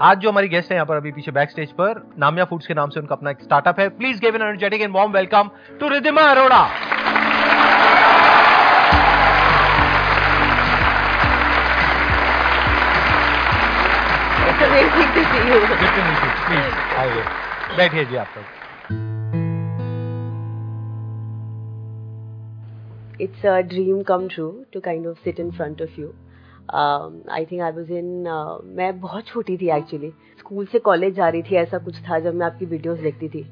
आज जो हमारी गेस्ट है यहाँ पर अभी पीछे बैक स्टेज पर नामिया फूड्स के नाम से उनका अपना एक स्टार्टअप है। Please give an energetic and warm welcome to Ridhima Arora बैठिए जी आप लोग। It's a dream come true to kind of sit in front of you. Um, think I I was in, uh, मैं बहुत छोटी थी actually school से college जा रही थी ऐसा कुछ था जब मैं आपकी वीडियोस देखती थी.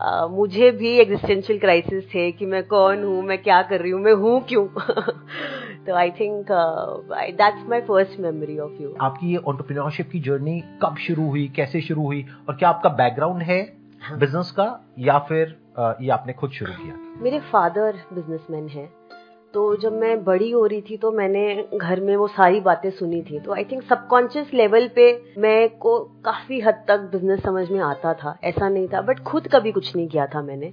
Uh, मुझे भी एग्जिस्टेंशियल क्राइसिस थे कि मैं कौन हूँ मैं क्या कर रही हूँ मैं हूँ क्यों? तो I think that's my first memory of you आपकी ये ऑन्टरप्रीनियोरशिप की जर्नी कब शुरू हुई कैसे शुरू हुई और क्या आपका बैकग्राउंड है हाँ। बिज़नेस का या फिर अ, ये आपने खुद शुरू किया? मेरे फादर बिजनेसमैन हैं। तो जब मैं बड़ी हो रही थी तो मैंने घर में वो सारी बातें सुनी थी। तो आई थिंक सबकॉन्शियस लेवल पे मैं को काफ़ी हद तक बिज़नेस समझ में आता था। ऐसा नहीं था बट खुद कभी कुछ नहीं किया था मैंने।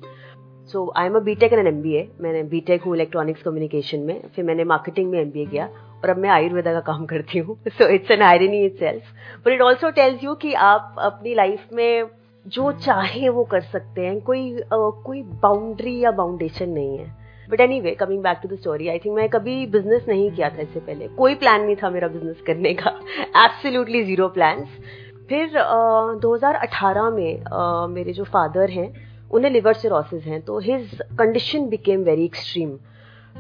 So I am a B Tech and M B A मैंने बी टेक हूँ इलेक्ट्रॉनिक्स कम्युनिकेशन में फिर मैंने मार्केटिंग में एम बी ए किया और अब मैं आयुर्वेदा का काम करती हूँ। So it's an irony itself but it also tells you कि आप अपनी लाइफ में जो चाहे वो कर सकते हैं। कोई अ, कोई बाउंड्री या बाउंडेशन नहीं है। But anyway coming back to the story I think मैं कभी बिज़नेस नहीं किया था इससे पहले। कोई प्लान नहीं था मेरा बिज़नेस करने का। एब्सोल्युटली ज़ीरो प्लान्स फिर अ, 2018 में अ, मेरे जो फादर हैं उन्हें लिवर सिरोसिस हैं तो his condition became very extreme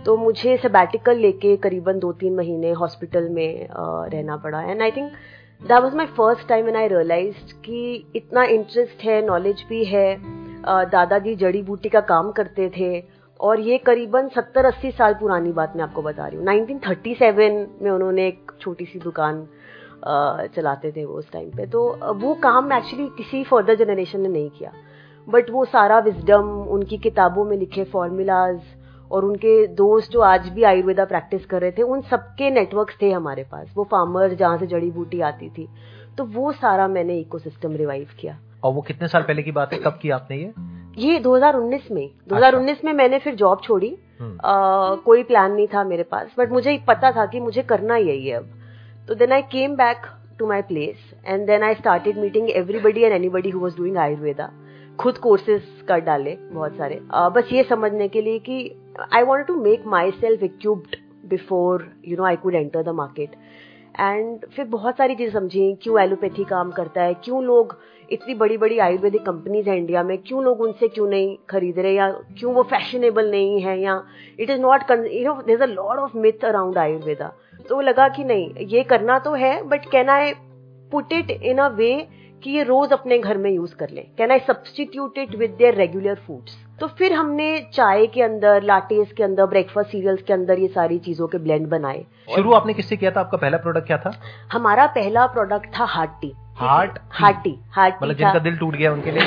तो मुझे सबैटिकल लेके करीबन दो तीन महीने हॉस्पिटल में अ, रहना पड़ा। And I think that was my first time when I realise कि इतना इंटरेस्ट है नॉलेज भी है। दादाजी जड़ी बूटी का काम करते थे। और ये करीबन 70-80 साल पुरानी बात मैं आपको बता रही हूँ। 1937 में उन्होंने एक छोटी सी दुकान चलाते थे वो उस टाइम पे। तो वो काम एक्चुअली किसी फर्दर जनरेशन ने नहीं किया। बट वो सारा विजडम उनकी किताबों में लिखे फॉर्मूलाज और उनके दोस्त जो आज भी आयुर्वेदा प्रैक्टिस कर रहे थे, उन सबके नेटवर्क्स थे हमारे पास। वो फार्मर्स जहाँ से जड़ी बूटी आती थी। तो वो सारा मैंने इकोसिस्टम रिवाइव किया। और वो कितने साल पहले की बात है? कब की आपने ये? ये 2019 में 2019 अच्छा। में मैंने फिर जॉब छोड़ी। हम्म। अ, कोई प्लान नहीं था मेरे पास बट मुझे पता था कि मुझे करना यही है अब। तो then I came back to my place and then I started meeting everybody and anybody who was doing Ayurveda खुद कोर्सेज कर डाले बहुत सारे। अ, बस ये समझने के लिए कि I want to make myself equipped before you know I could enter the market and फिर बहुत सारी चीज़ें समझी क्यों एलोपैथी काम करता है क्यों लोग इतनी बड़ी बड़ी आयुर्वेदिक कंपनीज़ है इंडिया में, क्यों लोग उनसे क्यों नहीं खरीद रहे या क्यों वो फैशनेबल नहीं है या it is not you know there a lot of myth around Ayurveda तो लगा कि नहीं, ये करना तो है but can I put it in a way कि ये रोज अपने घर में यूज़ कर ले। Can I substitute it with their regular foods तो फिर हमने चाय के अंदर लाटेस के अंदर ब्रेकफास्ट सीरियल्स के अंदर ये सारी चीज़ों के ब्लेंड बनाए। शुरू आपने किससे किया था? आपका पहला प्रोडक्ट क्या था? हमारा पहला प्रोडक्ट था heart tea heart heart tea heart मतलब टी जिनका दिल टूट गया उनके लिए?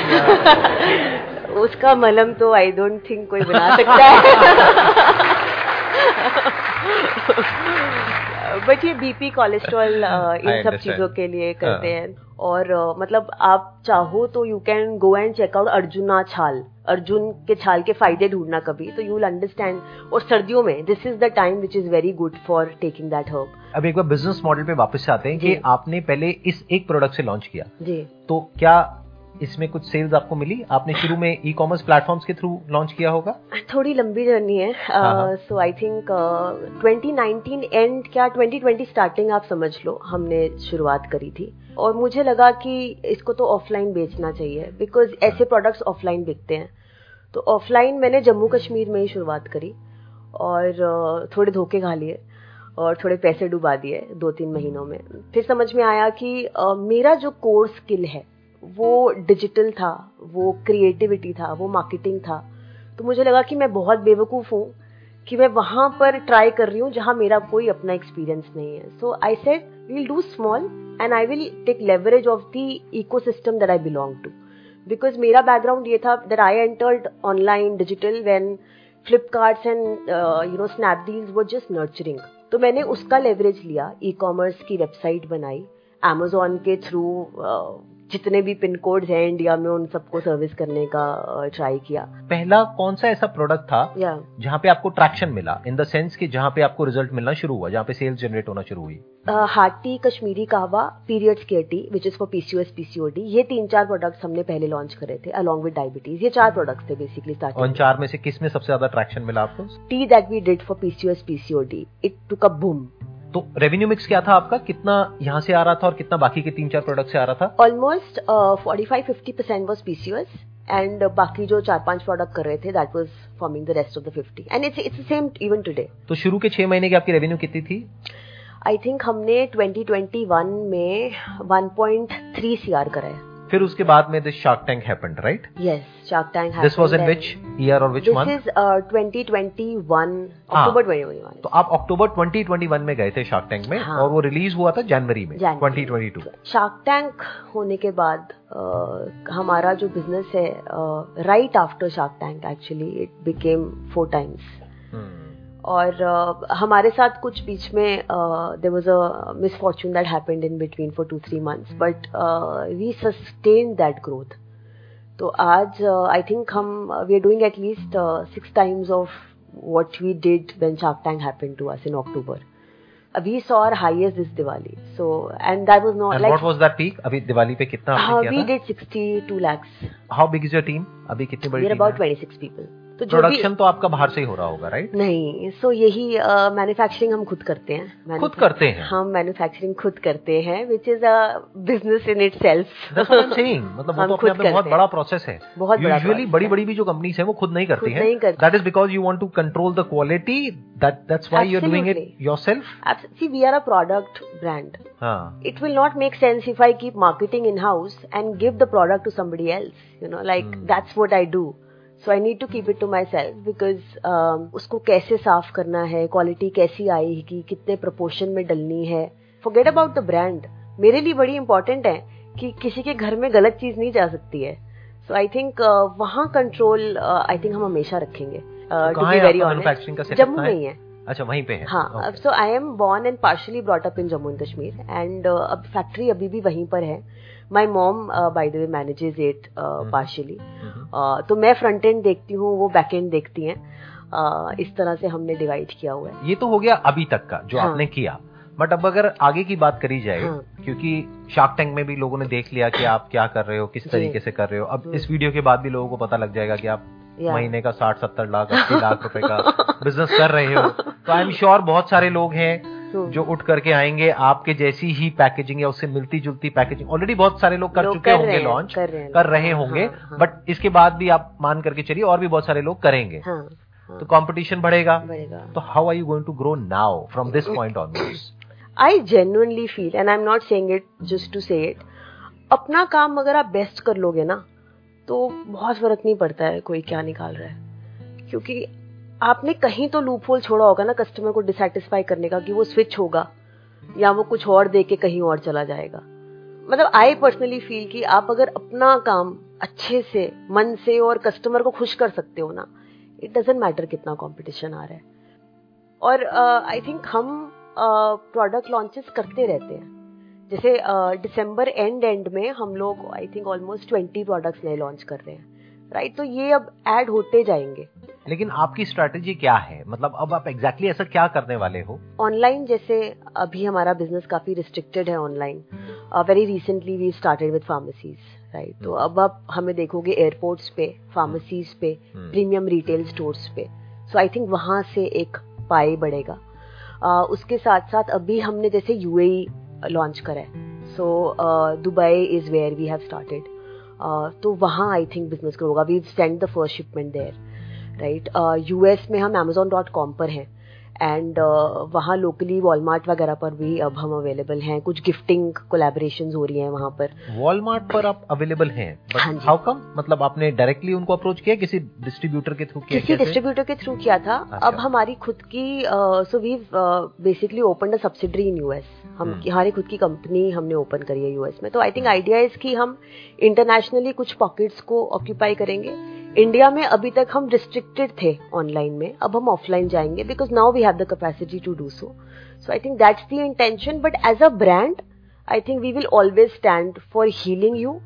उसका मलम तो आई डोंट थिंक कोई बना सकता है। बट ये बीपी कोलेस्ट्रॉल इन सब चीज़ों के लिए करते हाँ। हैं और uh, मतलब आप चाहो तो you can go and check out Arjuna छाल अर्जुन के छाल के फ़ायदे ढूंढना कभी। तो यू विल अंडरस्टैंड और सर्दियों में this is the time which is very good for taking that herb अब एक बार बिज़नेस मॉडल पे वापस आते हैं कि आपने पहले इस एक प्रोडक्ट से लॉन्च किया। जी। तो क्या इसमें कुछ सेल्स आपको मिली? आपने शुरू में ई कॉमर्स प्लेटफॉर्म्स के थ्रू लॉन्च किया होगा? थोड़ी लंबी जर्नी है। हाँ। सो आई थिंक 2019 एंड क्या 2020 स्टार्टिंग आप समझ लो हमने शुरुआत करी थी। और मुझे लगा कि इसको तो ऑफलाइन बेचना चाहिए बिकॉज़ ऐसे प्रोडक्ट्स ऑफलाइन बिकते हैं। तो ऑफलाइन मैंने जम्मू कश्मीर में ही शुरुआत करी और uh, थोड़े धोखे खा लिए और थोड़े पैसे डुबा दिए दो तीन महीनों में। फिर समझ में आया कि uh, मेरा जो कोर स्किल है वो डिजिटल था, वो क्रिएटिविटी था, वो मार्केटिंग था। तो मुझे लगा कि मैं बहुत बेवकूफ़ हूँ कि मैं वहाँ पर ट्राई कर रही हूँ जहाँ मेरा कोई अपना एक्सपीरियंस नहीं है। So I said we'll do small and I will take leverage of the ecosystem that I belong to because मेरा बैकग्राउंड ये था that I entered online digital when Flipkarts and you know Snapdeals वो just nurturing तो मैंने उसका leverage लिया e commerce की website बनाई अमेजोन के थ्रू जितने भी पिन कोड्स हैं इंडिया में उन सबको सर्विस करने का ट्राई किया। पहला कौन सा ऐसा प्रोडक्ट था या जहाँ पे आपको ट्रैक्शन मिला? इन द सेंस कि जहाँ पे आपको रिज़ल्ट मिलना शुरू हुआ जहाँ पे सेल्स जनरेट होना शुरू हुई। Hearty Kashmiri kahwa periods care tea which is for PCOS PCOD ये तीन चार प्रोडक्ट्स हमने पहले लॉन्च करे थे अलॉन्ग विद डायबिटीज़ ये चार प्रोडक्ट्स थे बेसिकली इन स्टार्टिंग चार में से किसमें सबसे ज़्यादा ट्रैक्शन मिला आपको? Tea that we did for PCOS PCOD it took a boom तो रेवेन्यू मिक्स क्या था आपका? कितना यहाँ से आ रहा था और कितना बाकी के तीन चार प्रोडक्ट से आ रहा था? Almost forty five fifty percent was PCOS and बाकी जो चार पाँच प्रोडक्ट कर रहे थे that was forming the rest of the fifty and it's it's same even today तो शुरू के छह महीने की आपकी रेवेन्यू कितनी थी? आई थिंक हमने 2021 में 1.3 सीआर करा है फिर उसके बाद में this Shark Tank happened right yes Shark Tank this was in which year और which this month is 2021 October 2021 तो आप अक्टूबर 2021 में गए थे शार्क टैंक में हाँ। और वो रिलीज़ हुआ था जनवरी में January. 2022 शार्क टैंक होने के बाद अ, हमारा जो बिज़नेस है right after Shark Tank actually it became four times और अ, हमारे साथ कुछ बीच में there was a misfortune that happened in between for two three months but we sustain that growth तो आज आई थिंक हम we are doing at least six times of what we did when Shark Tank happened to us in October. Uh, we saw our highest this Diwali. So, and that was not and like what was that peak अभी दिवाली पे कितना uh, आपने we किया did 62 lakhs. था how big is your team अभी कितनी बड़ी We're team about है 26 people. तो प्रोडक्शन तो आपका बाहर से ही हो रहा होगा राइट नहीं सो यही मैन्युफैक्चरिंग uh, हम खुद करते हैं खुद करते हैं हम मैन्युफैक्चरिंग खुद करते हैं which is a business in itself मतलब वो तो अपने आप में बहुत बड़ा प्रोसेस है बहुत यूजुअली process बड़ी। बड़ी भी जो कंपनीज़ है वो खुद नहीं करती हैं नहीं करती। That is because you want to control the quality that that's why you are doing it. Yourself See, we are a product brand. हाँ It will not make sense if I keep marketing in house and give the product to somebody else. You know, like Hmm. that's what I do. So I need to keep it to myself because उसको कैसे साफ़ करना है quality कैसी आएगी कितने proportion में डलनी है। फॉरगेट अबाउट द ब्रांड मेरे लिए बड़ी इंपॉर्टेंट है कि किसी के घर में गलत चीज़ नहीं जा सकती है। सो आई थिंक वहाँ कंट्रोल आई थिंक हम हमेशा रखेंगे। Setup? जम्मू में ही? है अच्छा वहीं पे है। हाँ. So I am born and partially brought up in Jammu and Kashmir and अब फैक्ट्री अभी भी वहीं पर है। My mom by the way manages it partially. तो मैं फ्रंट एंड देखती हूँ वो बैक एंड देखती हैं uh, इस तरह से हमने डिवाइड किया हुआ है ये तो हो गया अभी तक का जो हाँ। आपने किया बट अब अगर आगे की बात करी जाए हाँ। क्योंकि शार्क टैंक में भी लोगों ने देख लिया कि आप क्या कर रहे हो किस तरीके से कर रहे हो अब हम्म। इस वीडियो के बाद भी लोगों को पता लग जाएगा कि आप महीने का साठ सत्तर लाख अस्सी लाख रुपए का बिज़नेस कर रहे हो तो आई एम श्योर बहुत सारे लोग हैं। जो उठ करके आएँगे आपके जैसी ही पैकेजिंग या उससे मिलती जुलती पैकेजिंग ऑलरेडी बहुत सारे लोग कर लोग चुके कर होंगे लॉन्च कर रहे कर रहे होंगे हाँ, हाँ। बट इसके बाद भी आप मान करके चलिए और भी बहुत सारे लोग करेंगे। हाँ हाँ, तो कंपटीशन बढ़ेगा। बढ़ेगा। तो how are you going to grow now from this point onwards I genuinely feel and I am not saying it just to say it अपना काम अगर आप बेस्ट कर लोगे ना तो बहुत फ़र्क नहीं पड़ता है कोई क्या निकाल रहा है। क्योंकि आपने कहीं तो लूप होल छोड़ा होगा ना कस्टमर को डिससेटिस्फाई करने का कि वो स्विच होगा या वो कुछ और दे के कहीं और चला जाएगा। मतलब आई पर्सनली फील कि आप अगर अपना काम अच्छे से मन से और कस्टमर को खुश कर सकते हो ना इट डजेंट मैटर कितना कंपटीशन आ रहा है। और आई uh, थिंक हम प्रोडक्ट uh, लॉन्चेस करते रहते हैं। जैसे दिसंबर एंड एंड में हम लोग I think almost twenty products नए लॉन्च कर रहे हैं। Right right? तो ये अब ऐड होते जाएँगे। लेकिन आपकी स्ट्रेटेजी क्या है? मतलब अब आप एग्जैक्टली exactly ऐसा क्या करने वाले हो? ऑनलाइन जैसे अभी हमारा बिज़नेस काफ़ी रिस्ट्रिक्टेड है online very recently we started with pharmacies right तो अब आप हमें देखोगे एयरपोर्ट्स पे फार्मेसीज पे। प्रीमियम रिटेल स्टोर्स पे. सो आई थिंक वहाँ से एक पाई बढ़ेगा. Uh, उसके साथ साथ अभी हमने जैसे यूएई लॉन्च करा है. So Dubai is where we have started तो वहाँ आई थिंक बिज़नेस ग्रो होगा. We send the first shipment there right US में हम अमेजोन डॉट कॉम पर हैं. एंड वहाँ लोकली वॉलमार्ट वगैरह पर भी अब हम अवेलेबल हैं. कुछ गिफ्टिंग कोलैबोरेशन हो रही हैं वहाँ पर. वॉलमार्ट पर आप अवेलेबल हैं? हाँ हाउ कम मतलब आपने डायरेक्टली उनको अप्रोच किया? किसी डिस्ट्रीब्यूटर के थ्रू किया किसी डिस्ट्रीब्यूटर के थ्रू किया था. अच्छा। अब हमारी खुद की so we basically open a subsidiary in US हम हम्म। हमारी खुद की कंपनी हमने ओपन करी है यूएस में. तो आई थिंक आइडिया इज़ कि हम इंटरनेशनली कुछ पॉकेट्स को ऑक्यूपाई करेंगे. इंडिया में अभी तक हम रिस्ट्रिक्टेड थे ऑनलाइन में। अब हम ऑफलाइन जाएँगे because now we have the capacity to do so so I think that's the intention but as a brand I think we will always stand for healing you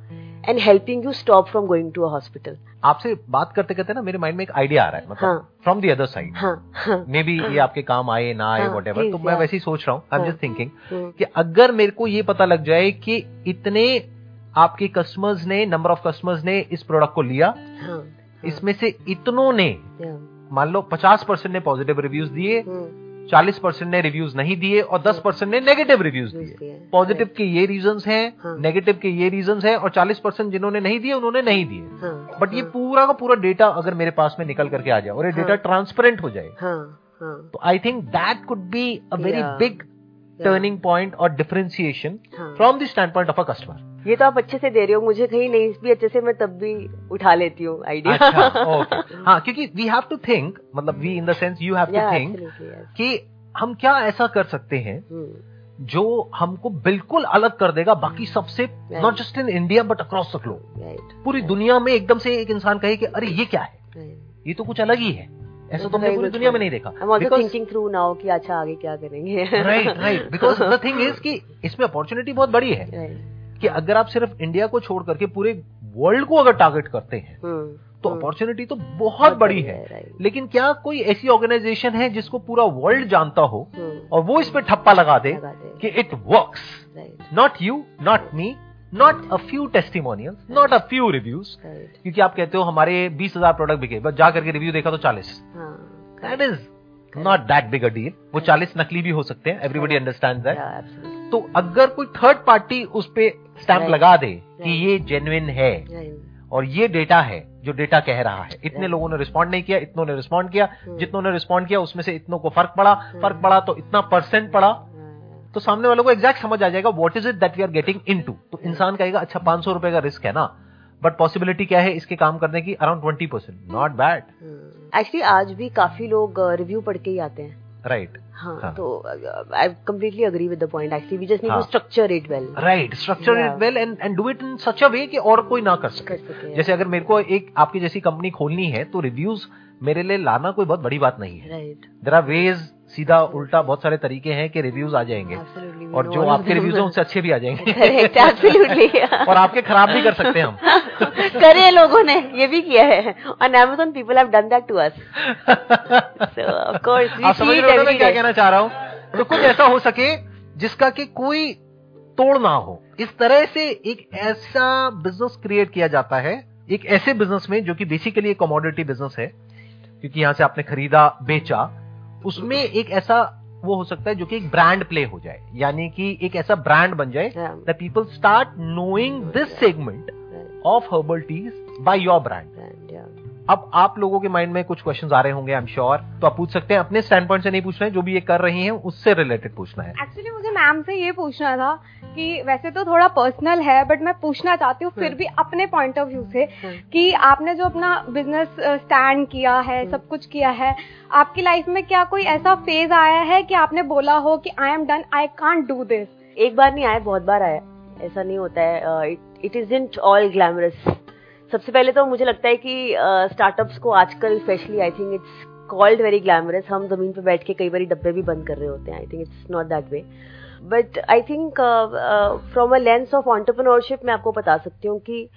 and helping you stop from going to a hospital. आपसे बात करते करते ना मेरे mind में एक idea आ रहा है मतलब फ्रॉम दी अदर साइड हाँ, मे बी ये आपके काम आए ना आए हाँ, वट please, तो मैं वैसे ही सोच रहा हूँ आई एम हाँ. जस्ट थिंकिंग कि अगर मेरे को ये पता लग जाए कि इतने आपके कस्टमर्स ने नंबर ऑफ़ कस्टमर्स ने इस प्रोडक्ट को लिया हाँ, इसमें से इतनों ने मान लो 50 परसेंट ने पॉजिटिव रिव्यूज़ दिए चालीस परसेंट ने रिव्यूज़ नहीं दिए और 10 परसेंट ने नेगेटिव रिव्यूज़ दिए। पॉजिटिव के ये रीजंस हैं हाँ. नेगेटिव के ये रीजंस हैं और 40 परसेंट जिन्होंने नहीं दिए उन्होंने नहीं दिए। हाँ, बट ये हाँ, पूरा का पूरा डेटा अगर मेरे पास में निकल करके आ जाए और ये हाँ. डेटा ट्रांसपेरेंट हो जाए हाँ, हाँ, तो I think that could be a very big turning point और डिफरेंशिएशन हाँ. From the standpoint of a customer ये तो आप अच्छे से दे रहे हो मुझे कहीं नहीं भी अच्छे से मैं तब भी उठा लेती हूँ आइडिया अच्छा हाँ क्योंकि वी हैव टू थिंक मतलब we in the sense you have to think कि हम क्या ऐसा कर सकते हैं हम्म, जो हमको बिल्कुल अलग कर देगा बाकी सबसे not just in India but across the globe पूरी दुनिया में एकदम से एक इंसान कहे कि अरे ये क्या है? ये तो कुछ अलग ही है। ऐसा That's तो पूरी दुनिया में नहीं देखा। I'm also Because- thinking through now कि अच्छा आगे क्या करेंगे? Right right because the thing is कि इसमें अपॉर्चुनिटी बहुत बड़ी है। Right. कि अगर आप सिर्फ़ इंडिया को छोड़ करके पूरे वर्ल्ड को अगर टारगेट करते हैं हम्म, तो अपॉर्चुनिटी तो बहुत बड़ी है। लेकिन क्या कोई ऐसी ऑर्गेनाइजेशन है जिसको पूरा वर्ल्ड जानता हो हम्म, और वो इस पे ठप्पा लगा दे कि it works not you not me not a few testimonials not a few reviews. क्योंकि आप कहते हो हमारे बीस हज़ार प्रोडक्ट बिके बस जा करके रिव्यू देखा तो चालीस हाँ, that is not that big a deal वो चालीस नकली भी हो सकते हैं एवरीबडी अंडरस्टैंड दैट तो अगर कोई थर्ड पार्टी उस पर स्टैंप Right. लगा दे कि ये जेन्युइन है Right. और ये डेटा है जो डेटा कह रहा है इतने. लोगों ने रिस्पॉन्ड नहीं किया इतनों ने रिस्पॉन्ड किया Hmm. जितनों ने रिस्पॉन्ड किया उसमें से इतनों को फ़र्क पड़ा Hmm. फ़र्क पड़ा तो इतना परसेंट पड़ा तो सामने वालों को एग्जैक्ट समझ आ जाएगा what is it that we are getting into तो. इंसान कहेगा अच्छा पाँच सौ रुपए का रिस्क है ना बट पॉसिबिलिटी क्या है इसके काम करने की? Around twenty percent not bad actually आज भी काफ़ी लोग रिव्यू पढ़ के ही आते हैं। राइट हाँ, हाँ. तो I completely agree with the point actually we just need to हाँ. Structure it well right structure it well and and do it in such a way कि और कोई ना कर सके। कर सके जैसे अगर मेरे को एक आपकी जैसी कंपनी खोलनी है तो रिव्यूज़ मेरे लिए लाना कोई बहुत बड़ी बात नहीं है। देर आर वेज सीधा उल्टा बहुत सारे तरीके हैं कि रिव्यूज़ आ जाएँगे। एब्सोल्युटली और जो आपके रिव्यूज़ हैं उनसे अच्छे भी आ जाएँगे। और आपके खराब भी कर सकते हैं हम। करे लोगों ने ये भी किया है। On Amazon people have done that to us. So of course we आप समझ रहे हो मैं क्या कहना चाह रहा हूँ? तो कुछ ऐसा हो सके जिसका कि कोई तोड़ ना हो। इस तरह से एक ऐसा बिज़नेस क्रिएट किया जाता है एक ऐसे बिज़नेस में जो कि बेसिकली एक कमोडिटी बिज़नेस है क्योंकि यहाँ से आपने खरीदा बेचा उसमें एक ऐसा वो हो सकता है जो कि एक ब्रांड प्ले हो जाए। यानी कि एक ऐसा ब्रांड बन जाए the people start knowing this segment of herbal teas by your brand अब आप लोगों के माइंड में कुछ क्वेश्चंस आ रहे होंगे आई एम श्योर तो आप पूछ सकते हैं अपने स्टैंड पॉइंट से नहीं पूछ रहे हैं जो भी ये कर रही हैं उससे रिलेटेड पूछना है। एक्चुअली मुझे मैम से ये पूछना था कि वैसे तो थोड़ा पर्सनल है बट मैं पूछना चाहती हूँ फिर भी अपने पॉइंट ऑफ़ व्यू से हम्म। कि आपने जो अपना बिज़नेस स्टैंड किया है सब कुछ किया है आपकी लाइफ में क्या कोई ऐसा फ़ेज़ आया है कि आपने बोला हो कि I am done I can't do this एक बार नहीं आया बहुत बार आया। ऐसा नहीं होता है। It is isn't all glamorous सबसे पहले तो मुझे लगता है कि स्टार्टअप्स uh, को आजकल specially I think it's called very glamorous हम ज़मीन पे बैठ के कई बार डब्बे भी बंद कर रहे होते हैं. I think it's not that way but I think from a lens of entrepreneurship मैं आपको बता सकती हूँ कि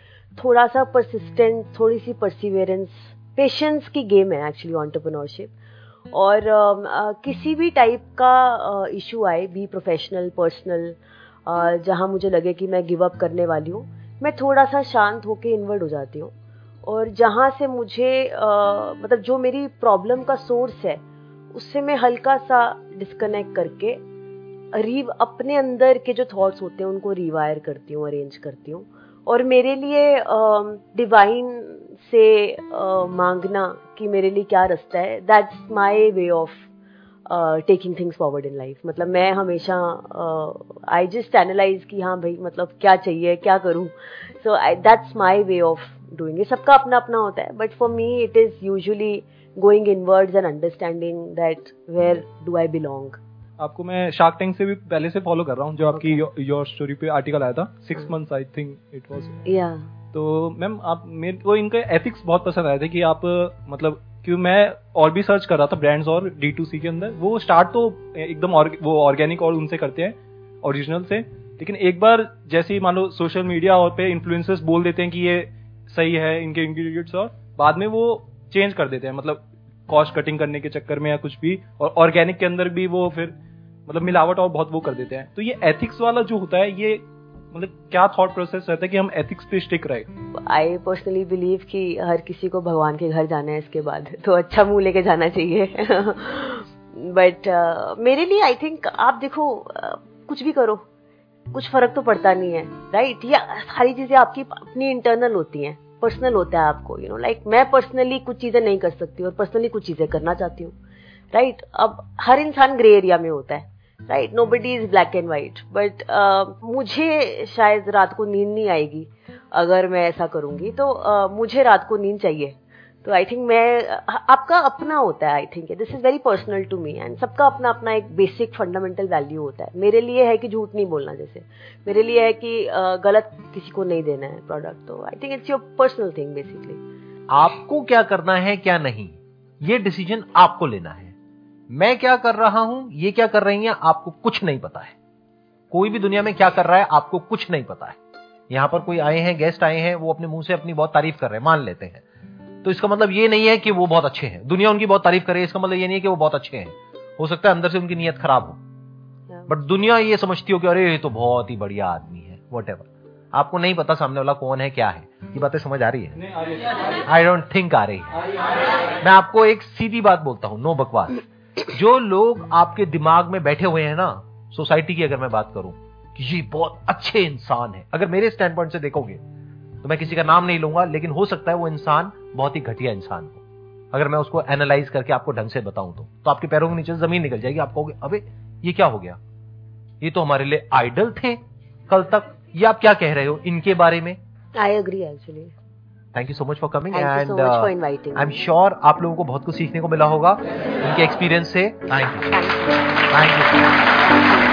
थोड़ा सा परसिस्टेंट थोड़ी सी परसिवियरेंस पेशेंस की गेम है एक्चुअली ऑन्टरप्रनोरशिप और um, uh, किसी भी टाइप का इशू uh, आए बी प्रोफेशनल पर्सनल जहाँ मुझे लगे कि मैं गिव अप करने वाली हूँ मैं थोड़ा सा शांत होकर इन्वर्ट हो जाती हूँ. और जहाँ से मुझे आ, मतलब जो मेरी प्रॉब्लम का सोर्स है उससे मैं हल्का सा डिस्कनेक्ट करके रीव अपने अंदर के जो थॉट्स होते हैं उनको रिवायर करती हूँ अरेंज करती हूँ। और मेरे लिए डिवाइन से आ, मांगना कि मेरे लिए क्या रास्ता है that's my way of taking things forward in life मतलब मैं हमेशा आई जस्ट एनालाइज कि हाँ भाई मतलब क्या चाहिए क्या करूँ? So that's my way of doing ये सबका अपना अपना होता है but for me it is usually going inwards and understanding that where do I belong आपको मैं शार्क टैंक से भी पहले से फॉलो कर रहा हूँ जो आपकी योर स्टोरी पे आर्टिकल आया था six months I think it was या तो मैम आप मेरे को इनके एथिक्स बहुत पसंद आए थे कि आप मतलब क्यों मैं और भी सर्च कर रहा था ब्रांड्स और डी टू सी के अंदर वो स्टार्ट तो एकदम और, वो ऑर्गेनिक और उनसे करते हैं ओरिजिनल से। लेकिन एक बार जैसे ही मान लो सोशल मीडिया और पे इन्फ्लुएंसर्स बोल देते हैं कि ये सही है इनके इंग्रेडिएंट्स और बाद में वो चेंज कर देते हैं मतलब कॉस्ट कटिंग करने के चक्कर में या कुछ भी और ऑर्गेनिक के अंदर भी वो फिर मतलब मिलावट और बहुत वो कर देते हैं। तो ये एथिक्स वाला जो होता है ये मतलब क्या थॉट प्रोसेस रहता है कि हम एथिक्स पे स्टिक रहे आई पर्सनली बिलीव कि हर किसी को भगवान के घर जाना है इसके बाद तो अच्छा मुँह लेके जाना चाहिए बट uh, मेरे लिए आई थिंक आप देखो uh, कुछ भी करो कुछ फ़र्क तो पड़ता नहीं है राइट right? या सारी चीज़ें आपकी अपनी इंटरनल होती हैं पर्सनल होता है आपको यू नो लाइक मैं पर्सनली कुछ चीज़ें नहीं कर सकती और पर्सनली कुछ चीज़ें करना चाहती हूँ राइट right? अब हर इंसान ग्रे एरिया में होता है right nobody is black and white but मुझे शायद रात को नींद नहीं आएगी अगर मैं ऐसा करूँगी। तो uh, मुझे रात को नींद चाहिए। तो आई थिंक मैं आपका अपना होता है I think this is very personal to me and सबका अपना अपना एक बेसिक फंडामेंटल वैल्यू होता है। मेरे लिए है कि झूठ नहीं बोलना जैसे। मेरे लिए है कि गलत किसी को नहीं देना है प्रोडक्ट तो I think it's your personal thing basically आपको क्या करना है क्या नहीं? ये डिसीज़न आपको लेना है। मैं क्या कर रहा हूँ ये क्या कर रही हैं आपको कुछ नहीं पता है। कोई भी दुनिया में क्या कर रहा है आपको कुछ नहीं पता है। यहाँ पर कोई आए हैं गेस्ट आए हैं वो अपने मुँह से अपनी बहुत तारीफ़ कर रहे हैं मान लेते हैं। तो इसका मतलब ये नहीं है कि वो बहुत अच्छे हैं। दुनिया उनकी बहुत तारीफ़ करे इसका मतलब ये नहीं है कि वो बहुत अच्छे हैं। हो सकता है अंदर से उनकी नीयत खराब हो। बट दुनिया ये समझती हो कि अरे ये तो बहुत ही बढ़िया आदमी है वट आपको नहीं पता सामने वाला कौन है क्या है। ये बातें समझ आ रही है। आई डोंट थिंक आ रही है। मैं आपको एक सीधी बात बोलता हूँ नो बकवास। जो लोग आपके दिमाग में बैठे हुए हैं ना, सोसाइटी की अगर मैं बात करूँ, कि ये बहुत अच्छे इंसान है। अगर मेरे स्टैंड पॉइंट से देखोगे तो मैं किसी का नाम नहीं लूँगा, लेकिन हो सकता है वो इंसान बहुत ही घटिया इंसान हो। अगर मैं उसको एनालाइज करके आपको ढंग से बताऊँ तो तो आपके पैरों के नीचे ज़मीन निकल जाएगी। आप कहोगे, अबे, ये क्या हो गया? ये तो हमारे लिए आइडल थे कल तक। ये आप क्या कह रहे हो इनके बारे में? I agree actually thank you so much for coming and I am sure आप लोगों को बहुत कुछ सीखने को मिला होगा उनके एक्सपीरियंस से। Thank you thank you